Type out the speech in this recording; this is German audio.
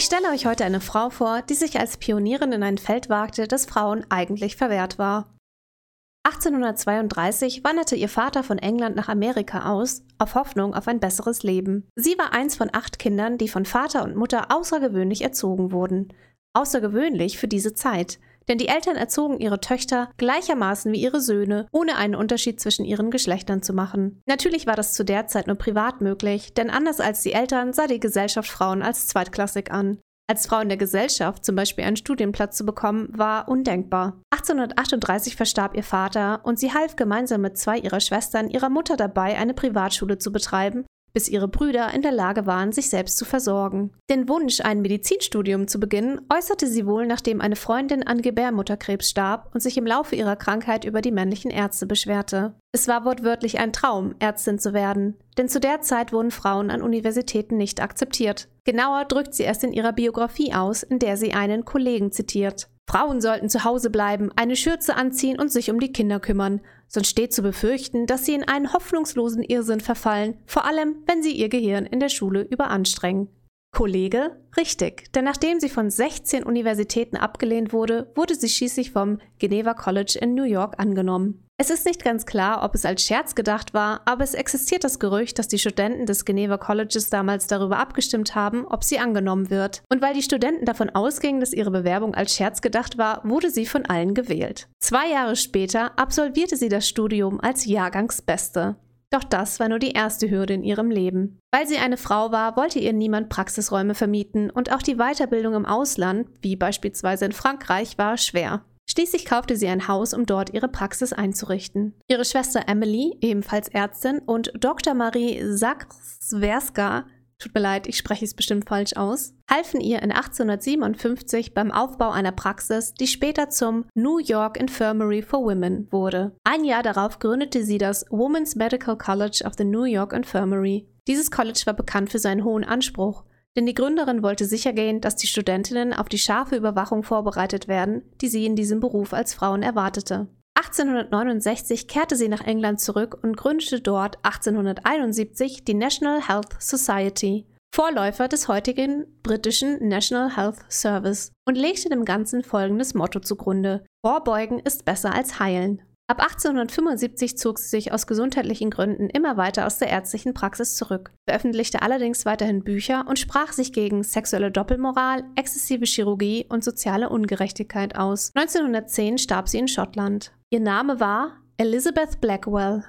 Ich stelle euch heute eine Frau vor, die sich als Pionierin in ein Feld wagte, das Frauen eigentlich verwehrt war. 1832 wanderte ihr Vater von England nach Amerika aus, auf Hoffnung auf ein besseres Leben. Sie war eins von acht Kindern, die von Vater und Mutter außergewöhnlich erzogen wurden. Außergewöhnlich für diese Zeit, denn die Eltern erzogen ihre Töchter gleichermaßen wie ihre Söhne, ohne einen Unterschied zwischen ihren Geschlechtern zu machen. Natürlich war das zu der Zeit nur privat möglich, denn anders als die Eltern sah die Gesellschaft Frauen als zweitklassig an. Als Frau in der Gesellschaft zum Beispiel einen Studienplatz zu bekommen, war undenkbar. 1838 verstarb ihr Vater und sie half gemeinsam mit zwei ihrer Schwestern ihrer Mutter dabei, eine Privatschule zu betreiben, bis ihre Brüder in der Lage waren, sich selbst zu versorgen. Den Wunsch, ein Medizinstudium zu beginnen, äußerte sie wohl, nachdem eine Freundin an Gebärmutterkrebs starb und sich im Laufe ihrer Krankheit über die männlichen Ärzte beschwerte. Es war wortwörtlich ein Traum, Ärztin zu werden, denn zu der Zeit wurden Frauen an Universitäten nicht akzeptiert. Genauer drückt sie es in ihrer Biografie aus, in der sie einen Kollegen zitiert. Frauen sollten zu Hause bleiben, eine Schürze anziehen und sich um die Kinder kümmern. Sonst steht zu befürchten, dass sie in einen hoffnungslosen Irrsinn verfallen, vor allem wenn sie ihr Gehirn in der Schule überanstrengen. Kollege? Richtig, denn nachdem sie von 16 Universitäten abgelehnt wurde, wurde sie schließlich vom Geneva College in New York angenommen. Es ist nicht ganz klar, ob es als Scherz gedacht war, aber es existiert das Gerücht, dass die Studenten des Geneva Colleges damals darüber abgestimmt haben, ob sie angenommen wird. Und weil die Studenten davon ausgingen, dass ihre Bewerbung als Scherz gedacht war, wurde sie von allen gewählt. Zwei Jahre später absolvierte sie das Studium als Jahrgangsbeste. Doch das war nur die erste Hürde in ihrem Leben. Weil sie eine Frau war, wollte ihr niemand Praxisräume vermieten und auch die Weiterbildung im Ausland, wie beispielsweise in Frankreich, war schwer. Schließlich kaufte sie ein Haus, um dort ihre Praxis einzurichten. Ihre Schwester Emily, ebenfalls Ärztin, und Dr. Marie Sakswerska, tut mir leid, ich spreche es bestimmt falsch aus, halfen ihr in 1857 beim Aufbau einer Praxis, die später zum New York Infirmary for Women wurde. Ein Jahr darauf gründete sie das Women's Medical College of the New York Infirmary. Dieses College war bekannt für seinen hohen Anspruch denn die Gründerin wollte sichergehen, dass die Studentinnen auf die scharfe Überwachung vorbereitet werden, die sie in diesem Beruf als Frauen erwartete. 1869 kehrte sie nach England zurück und gründete dort 1871 die National Health Society, Vorläufer des heutigen britischen National Health Service, und legte dem Ganzen folgendes Motto zugrunde: Vorbeugen ist besser als heilen. Ab 1875 zog sie sich aus gesundheitlichen Gründen immer weiter aus der ärztlichen Praxis zurück, veröffentlichte allerdings weiterhin Bücher und sprach sich gegen sexuelle Doppelmoral, exzessive Chirurgie und soziale Ungerechtigkeit aus. 1910 starb sie in Schottland. Ihr Name war Elizabeth Blackwell